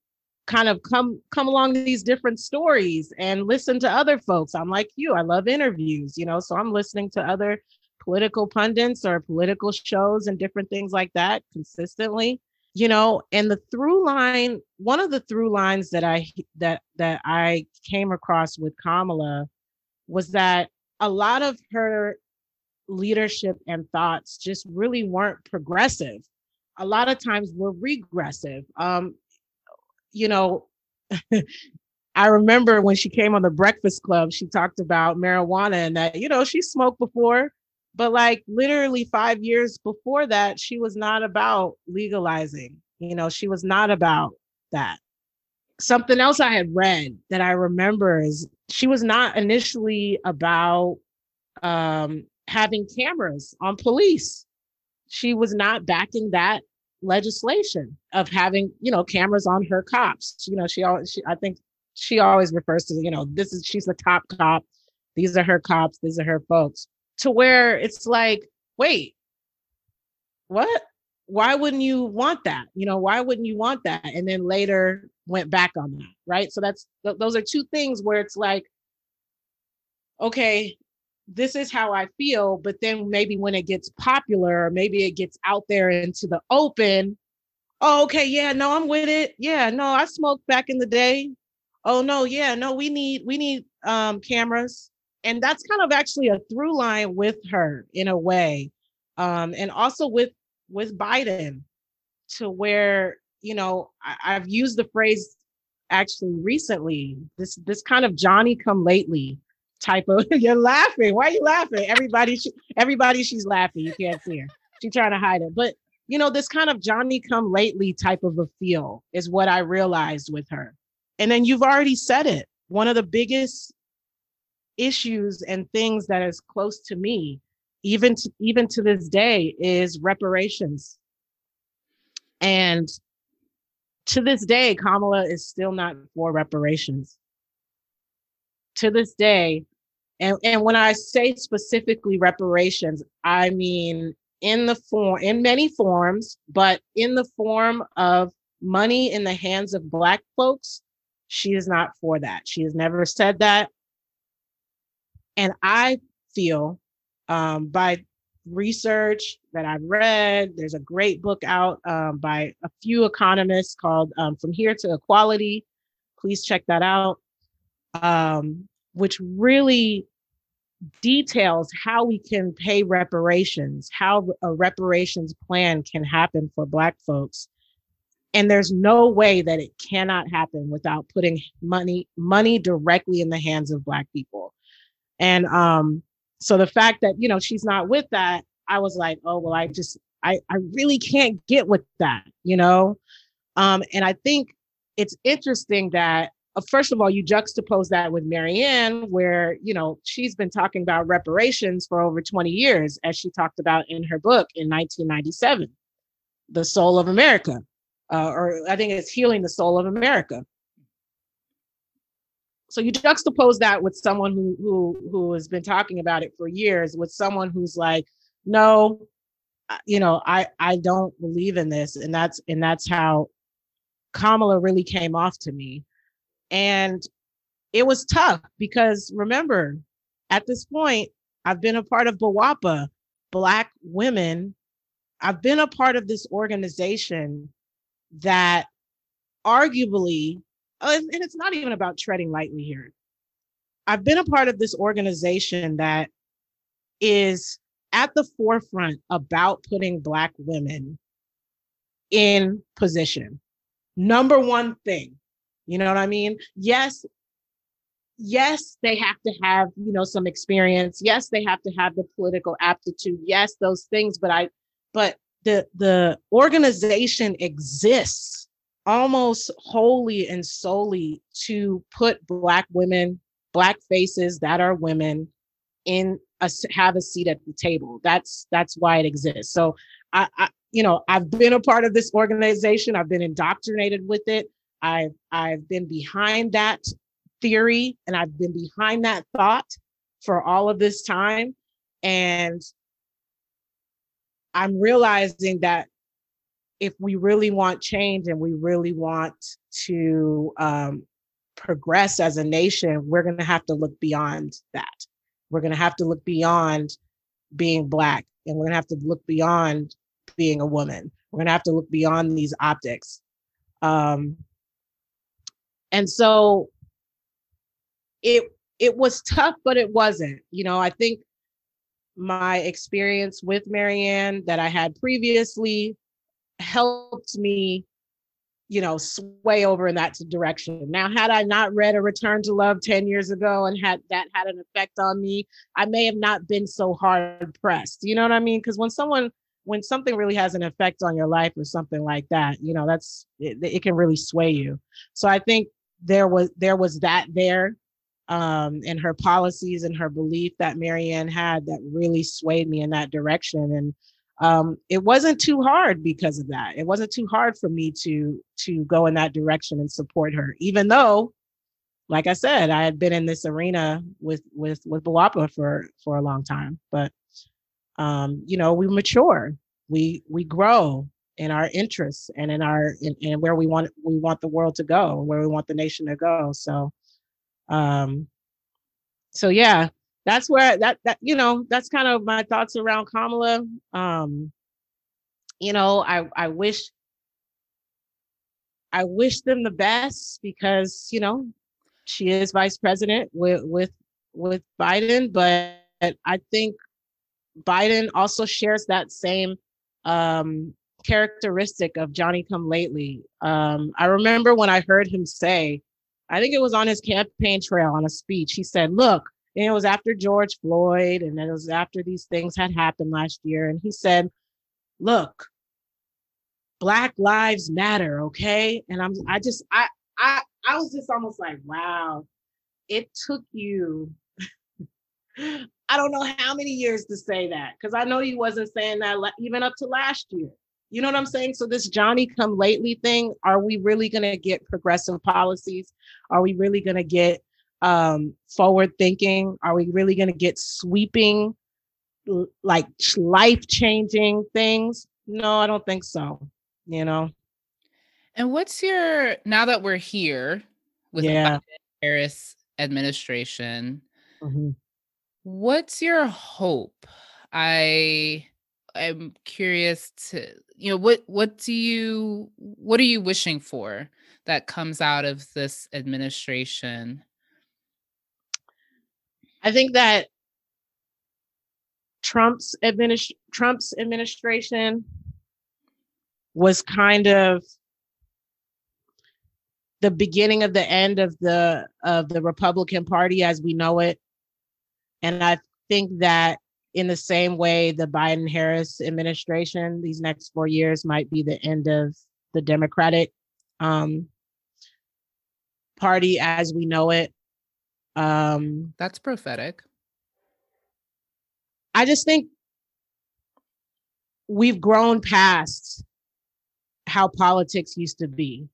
kind of come come along these different stories and listen to other folks. I'm like you, I love interviews, you know, so I'm listening to other political pundits or political shows and different things like that consistently you know and the through line one of the through lines that i that that i came across with kamala was that a lot of her leadership and thoughts just really weren't progressive. A lot of times were regressive. Um you know I remember when she came on the Breakfast Club, she talked about marijuana and that, you know, she smoked before, but like literally five years before that, she was not about legalizing. You know, she was not about that. Something else I had read that I remember is she was not initially about um, having cameras on police. She was not backing that legislation of having, you know, cameras on her cops. You know, she always, she, I think she always refers to, you know, this is, she's the top cop. These are her cops. These are her folks to where it's like, wait, what? why wouldn't you want that? You know, why wouldn't you want that? And then later went back on that, right? So that's th- those are two things where it's like, okay, this is how I feel, but then maybe when it gets popular, or maybe it gets out there into the open. Oh, okay, yeah, no, I'm with it. Yeah, no, I smoked back in the day. Oh no, yeah, no, we need we need um cameras. And that's kind of actually a through line with her in a way. Um, and also with with Biden to where, you know, I, I've used the phrase actually recently, this this kind of Johnny come lately type of you're laughing. Why are you laughing? Everybody, she, everybody, she's laughing. You can't see her. She's trying to hide it. But you know, this kind of Johnny come lately type of a feel is what I realized with her. And then you've already said it. One of the biggest issues and things that is close to me, even to, even to this day, is reparations. And to this day, Kamala is still not for reparations. To this day, and, and when I say specifically reparations, I mean in the form, in many forms, but in the form of money in the hands of Black folks, she is not for that. She has never said that. And I feel um, by research that I've read, there's a great book out um, by a few economists called um, From Here to Equality. Please check that out. Um, which really details how we can pay reparations, how a reparations plan can happen for Black folks. And there's no way that it cannot happen without putting money money directly in the hands of Black people. And um, so the fact that you know she's not with that, I was like, oh well, I just I I really can't get with that, you know. Um, and I think it's interesting that uh, first of all, you juxtapose that with Marianne, where you know she's been talking about reparations for over 20 years, as she talked about in her book in 1997, "The Soul of America," uh, or I think it's "Healing the Soul of America." So you juxtapose that with someone who who who has been talking about it for years, with someone who's like, "No, you know, I I don't believe in this," and that's and that's how Kamala really came off to me and it was tough because remember, at this point, I've been a part of BWOPA, Black Women. I've been a part of this organization that arguably, and it's not even about treading lightly here. I've been a part of this organization that is at the forefront about putting Black women in position. Number one thing, you know what I mean? Yes, yes, they have to have, you know, some experience. Yes, they have to have the political aptitude. Yes, those things, but I but the the organization exists almost wholly and solely to put black women, black faces that are women in a have a seat at the table. That's that's why it exists. So I, I you know, I've been a part of this organization. I've been indoctrinated with it. I've I've been behind that theory and I've been behind that thought for all of this time. And I'm realizing that if we really want change and we really want to um, progress as a nation, we're going to have to look beyond that. We're going to have to look beyond being Black and we're going to have to look beyond being a woman. We're going to have to look beyond these optics. Um, and so it it was tough but it wasn't you know i think my experience with marianne that i had previously helped me you know sway over in that direction now had i not read a return to love 10 years ago and had that had an effect on me i may have not been so hard pressed you know what i mean because when someone when something really has an effect on your life or something like that you know that's it, it can really sway you so i think there was there was that there um, and her policies and her belief that Marianne had that really swayed me in that direction. And um, it wasn't too hard because of that. It wasn't too hard for me to to go in that direction and support her, even though, like I said, I had been in this arena with with with BWOPA for for a long time. But um, you know, we mature, we we grow, in our interests and in our in, in where we want we want the world to go, where we want the nation to go. So, um, so yeah, that's where that that you know that's kind of my thoughts around Kamala. Um, you know, I I wish I wish them the best because you know she is vice president with with with Biden, but I think Biden also shares that same um, characteristic of Johnny come lately. Um, I remember when I heard him say, I think it was on his campaign trail on a speech, he said, Look, and it was after George Floyd, and it was after these things had happened last year. And he said, Look, Black Lives Matter, okay? And I'm I just I I I was just almost like, wow, it took you I don't know how many years to say that because I know he wasn't saying that even up to last year. You know what I'm saying? So this Johnny come lately thing, are we really going to get progressive policies? Are we really going to get um, forward thinking? Are we really going to get sweeping, like life changing things? No, I don't think so. You know. And what's your now that we're here with yeah. the Harris administration? Mm-hmm. What's your hope? I am curious to you know what what do you what are you wishing for that comes out of this administration? I think that Trump's administ- Trump's administration was kind of the beginning of the end of the of the Republican Party as we know it. And I think that in the same way the Biden Harris administration, these next four years might be the end of the Democratic um, Party as we know it. Um, That's prophetic. I just think we've grown past how politics used to be.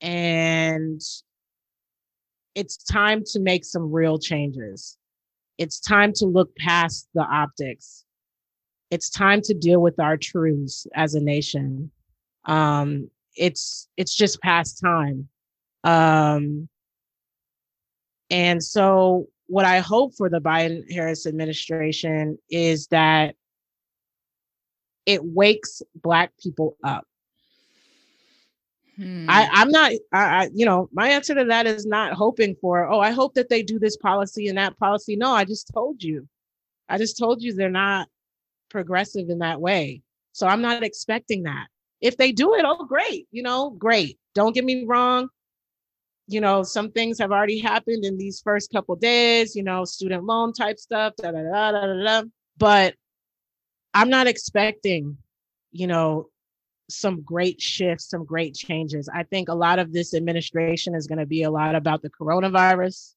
And it's time to make some real changes. It's time to look past the optics. It's time to deal with our truths as a nation. Um, it's it's just past time. Um, and so, what I hope for the Biden Harris administration is that it wakes Black people up. Hmm. I, I'm not, I, I, you know, my answer to that is not hoping for, oh, I hope that they do this policy and that policy. No, I just told you. I just told you they're not progressive in that way. So I'm not expecting that. If they do it, oh, great, you know, great. Don't get me wrong. You know, some things have already happened in these first couple days, you know, student loan type stuff, da, da, da, da, da, da. but I'm not expecting, you know, some great shifts, some great changes. I think a lot of this administration is going to be a lot about the coronavirus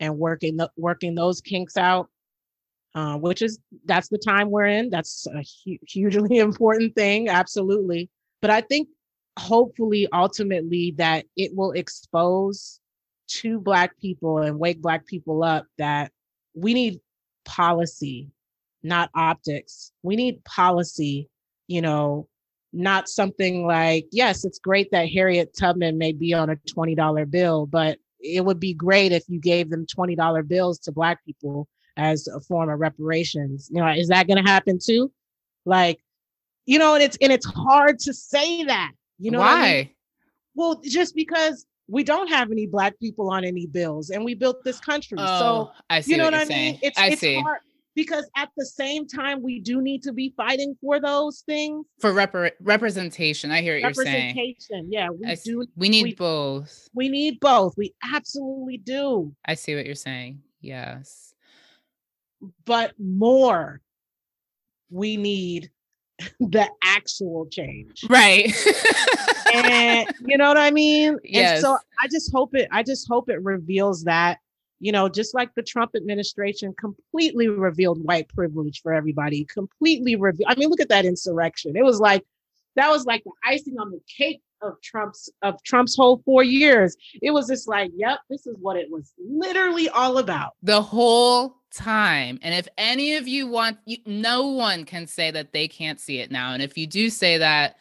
and working the, working those kinks out, uh, which is that's the time we're in. That's a hu- hugely important thing, absolutely. But I think hopefully, ultimately, that it will expose to Black people and wake Black people up that we need policy, not optics. We need policy, you know, not something like, yes, it's great that Harriet Tubman may be on a $20 bill, but it would be great if you gave them $20 bills to Black people as a form of reparations. You know, is that going to happen too? Like, you know, and it's and it's hard to say that. You know why? I mean? Well, just because we don't have any black people on any bills and we built this country. Oh, so I see you know what, what I mean? It's, I it's see. hard because at the same time we do need to be fighting for those things for repre- representation i hear what you're saying representation yeah we I, do we need we, both we need both we absolutely do i see what you're saying yes but more we need the actual change right and you know what i mean yes. and so i just hope it i just hope it reveals that you know, just like the Trump administration completely revealed white privilege for everybody, completely revealed. I mean, look at that insurrection. It was like that was like the icing on the cake of Trump's of Trump's whole four years. It was just like, yep, this is what it was literally all about. The whole time. And if any of you want, you, no one can say that they can't see it now. And if you do say that,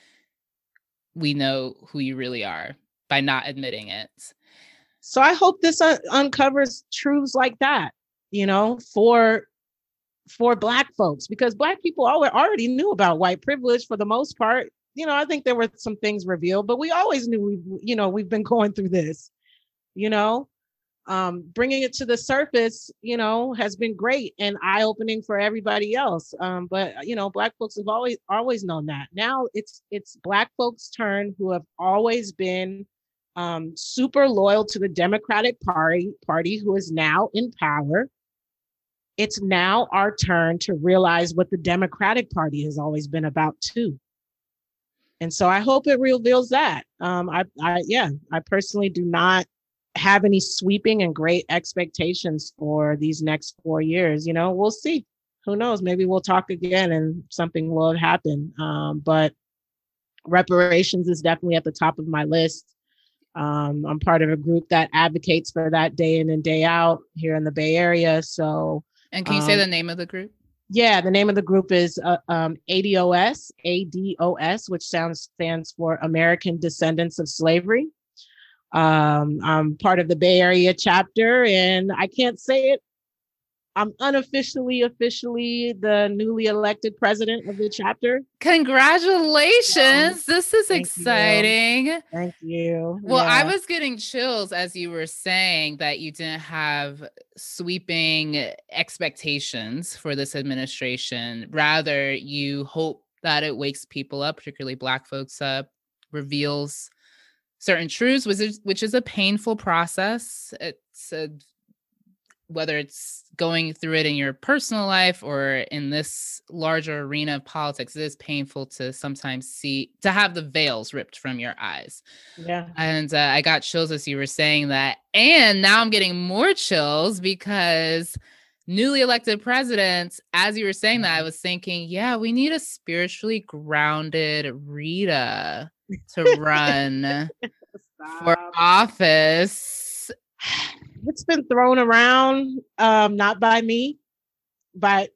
we know who you really are by not admitting it. So I hope this un- uncovers truths like that, you know, for for black folks because black people already knew about white privilege for the most part. You know, I think there were some things revealed, but we always knew we you know, we've been going through this. You know, um, bringing it to the surface, you know, has been great and eye opening for everybody else. Um, but you know, black folks have always always known that. Now it's it's black folks' turn who have always been um, super loyal to the Democratic Party, party who is now in power. It's now our turn to realize what the Democratic Party has always been about too. And so I hope it reveals that. Um, I, I, yeah, I personally do not have any sweeping and great expectations for these next four years. You know, we'll see. Who knows? Maybe we'll talk again and something will happen. Um, but reparations is definitely at the top of my list. Um, I'm part of a group that advocates for that day in and day out here in the Bay Area. So, and can you um, say the name of the group? Yeah, the name of the group is uh, um, ADOS, ADOS, which sounds stands for American Descendants of Slavery. Um, I'm part of the Bay Area chapter, and I can't say it. I'm unofficially, officially the newly elected president of the chapter. Congratulations. Um, this is exciting. You. Thank you. Well, yeah. I was getting chills as you were saying that you didn't have sweeping expectations for this administration. Rather, you hope that it wakes people up, particularly Black folks up, reveals certain truths, which is, which is a painful process. It's a, whether it's going through it in your personal life or in this larger arena of politics, it is painful to sometimes see to have the veils ripped from your eyes. Yeah. And uh, I got chills as you were saying that. And now I'm getting more chills because newly elected presidents, as you were saying that, I mm-hmm. was thinking, yeah, we need a spiritually grounded Rita to run for office. It's been thrown around, um, not by me, but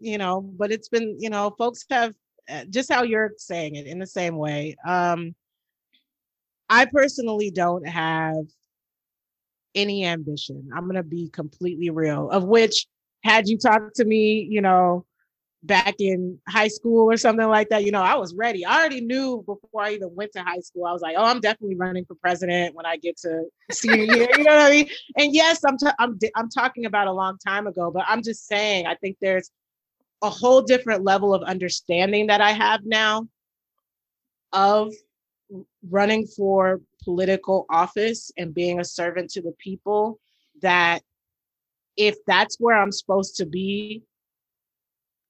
you know, but it's been, you know, folks have uh, just how you're saying it in the same way. Um, I personally don't have any ambition. I'm gonna be completely real. Of which, had you talked to me, you know, back in high school or something like that, you know, I was ready. I already knew before I even went to high school. I was like, oh, I'm definitely running for president when I get to senior year. You know what I mean? And yes, I'm t- I'm d- I'm talking about a long time ago, but I'm just saying I think there's a whole different level of understanding that I have now of running for political office and being a servant to the people that if that's where I'm supposed to be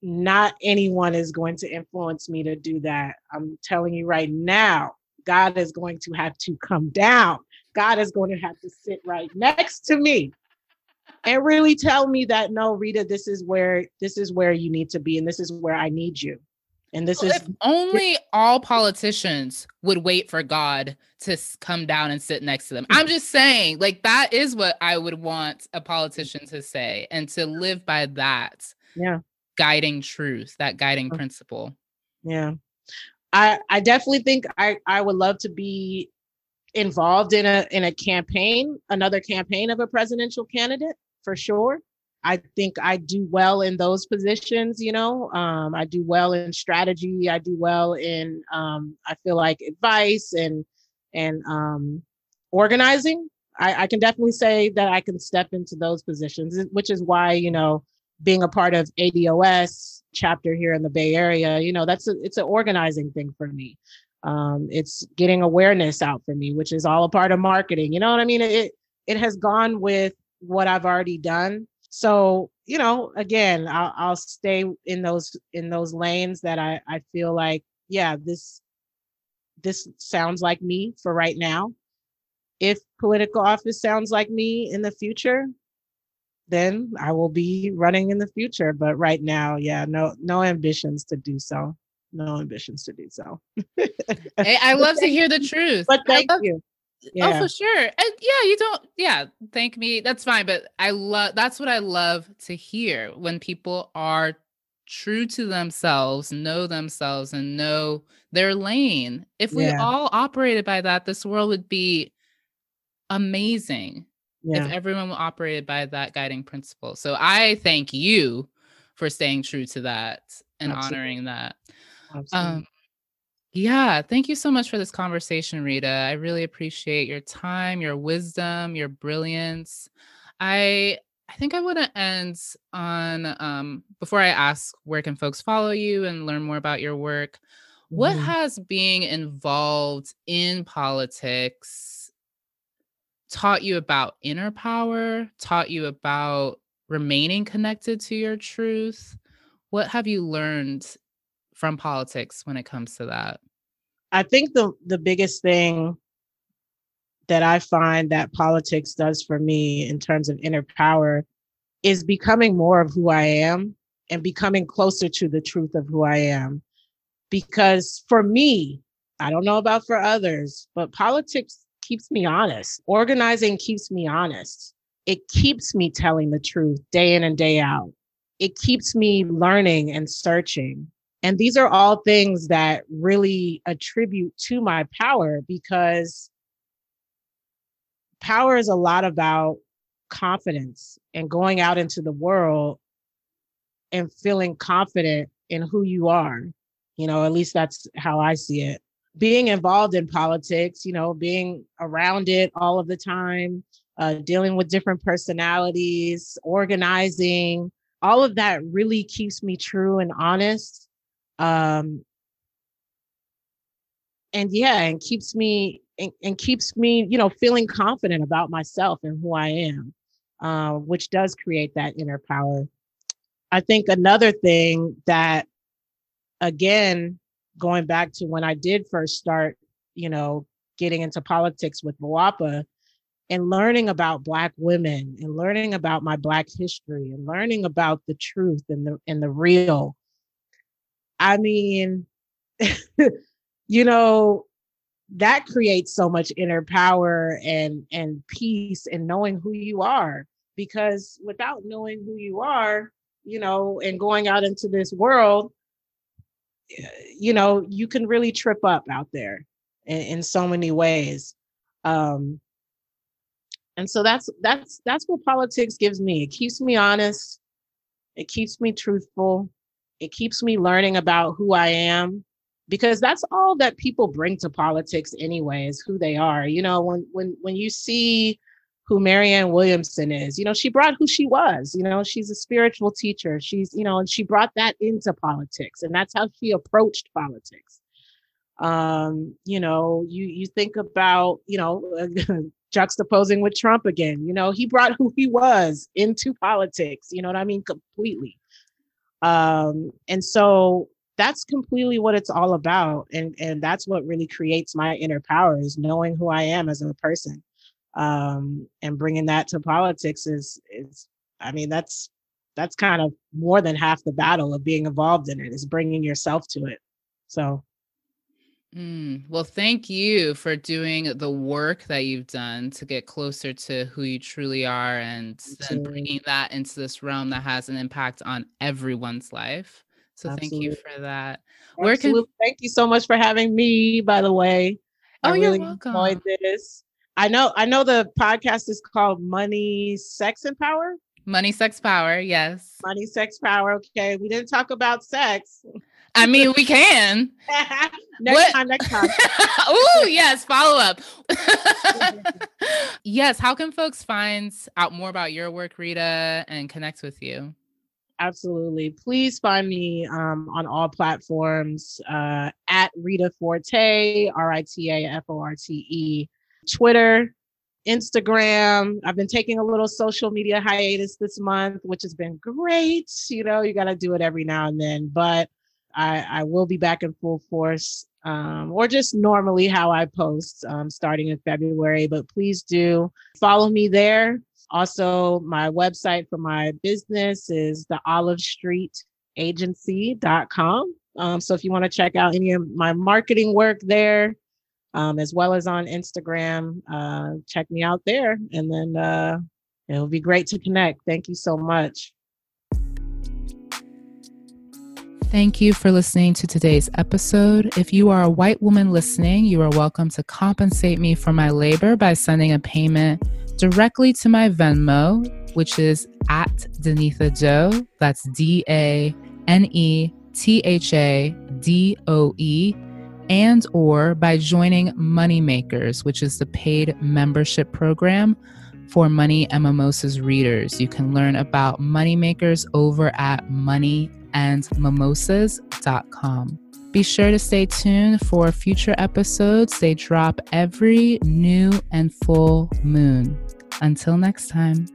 not anyone is going to influence me to do that. I'm telling you right now, God is going to have to come down. God is going to have to sit right next to me and really tell me that no, Rita, this is where this is where you need to be and this is where I need you. And this well, is if only all politicians would wait for God to come down and sit next to them. I'm just saying, like that is what I would want a politician to say and to live by that. Yeah guiding truth, that guiding principle. Yeah. I I definitely think I I would love to be involved in a in a campaign, another campaign of a presidential candidate for sure. I think I do well in those positions, you know. Um, I do well in strategy. I do well in um, I feel like advice and and um, organizing. I, I can definitely say that I can step into those positions, which is why you know being a part of ADOS chapter here in the Bay Area, you know, that's a, it's an organizing thing for me. Um, it's getting awareness out for me, which is all a part of marketing. You know what I mean? It it has gone with what I've already done. So you know, again, I'll, I'll stay in those in those lanes that I I feel like, yeah, this this sounds like me for right now. If political office sounds like me in the future, then I will be running in the future. But right now, yeah, no, no ambitions to do so. No ambitions to do so. hey, I love to hear the truth. But thank love, you. Oh, yeah. Oh, for sure. And yeah, you don't, yeah, thank me. That's fine. But I love, that's what I love to hear when people are true to themselves, know themselves, and know their lane. If we Yeah. all operated by that, this world would be amazing Yeah. if everyone operated by that guiding principle. So I thank you for staying true to that and Absolutely. honoring that. Um, yeah, thank you so much for this conversation, Rita. I really appreciate your time, your wisdom, your brilliance. I I think I want to end on um before I ask where can folks follow you and learn more about your work. What Mhm. has being involved in politics taught you about inner power, taught you about remaining connected to your truth? What have you learned from politics when it comes to that? I think the the biggest thing that I find that politics does for me in terms of inner power is becoming more of who I am and becoming closer to the truth of who I am. Because for me, I don't know about for others, but politics keeps me honest. Organizing keeps me honest. It keeps me telling the truth day in and day out. It keeps me learning and searching. And these are all things that really attribute to my power because power is a lot about confidence and going out into the world and feeling confident in who you are. You know, at least that's how I see it. Being involved in politics, you know, being around it all of the time, uh, dealing with different personalities, organizing, all of that really keeps me true and honest. Um, and yeah, and keeps me and, and keeps me, you know, feeling confident about myself and who I am, uh, which does create that inner power. I think another thing that, again, going back to when I did first start, you know, getting into politics with BWOPA and learning about Black women and learning about my Black history and learning about the truth and the and the real. I mean, you know, that creates so much inner power and and peace and knowing who you are because without knowing who you are you know and going out into this world you know you can really trip up out there in, in so many ways um and so that's that's that's what politics gives me. It keeps me honest. It keeps me truthful. It keeps me learning about who i am because that's all that people bring to politics anyway is who they are. You know when when when you see who marianne williamson is. You know she brought who she was you know she's a spiritual teacher. She's you know and she brought that into politics and that's how she approached politics. Um you know you you think about you know juxtaposing with trump again. You know he brought who he was into politics you know what i mean completely. Um and so that's completely what it's all about and and that's what really creates my inner power is knowing who i am as a person um and bringing that to politics is is i mean that's that's kind of more than half the battle of being involved in it is bringing yourself to it so Mm, well, thank you for doing the work that you've done to get closer to who you truly are and then bringing that into this realm that has an impact on everyone's life. So thank you for that. Where can thank you so much for having me by the way i Oh, you're really welcome. enjoyed this i know i know the podcast is called money sex and power Money, sex, power. Yes. money sex power okay we didn't talk about sex I mean, we can. next What? time next time oh, yes. Follow up. yes. How can folks find out more about your work, Rita, and connect with you? Absolutely. Please find me um, on all platforms uh, at Rita Forte, R I T A F O R T E, Twitter, Instagram. I've been taking a little social media hiatus this month, which has been great. You know, you got to do it every now and then, but I, I will be back in full force um, or just normally how I post um, starting in February. But please do follow me there. Also, my website for my business is the Olive Street Agency.com. Um, so if you want to check out any of my marketing work there, um, as well as on Instagram, uh, check me out there. And then uh, it'll be great to connect. Thank you so much. Thank you for listening to today's episode. If you are a white woman listening, you are welcome to compensate me for my labor by sending a payment directly to my Venmo, which is at Danetha Doe. That's D A N E T H A D O E and or by joining Moneymakers, which is the paid membership program for Money and Mimosas readers. You can learn about Moneymakers over at moneyandmimosas.com. Be sure to stay tuned for future episodes. They drop every new and full moon. Until next time.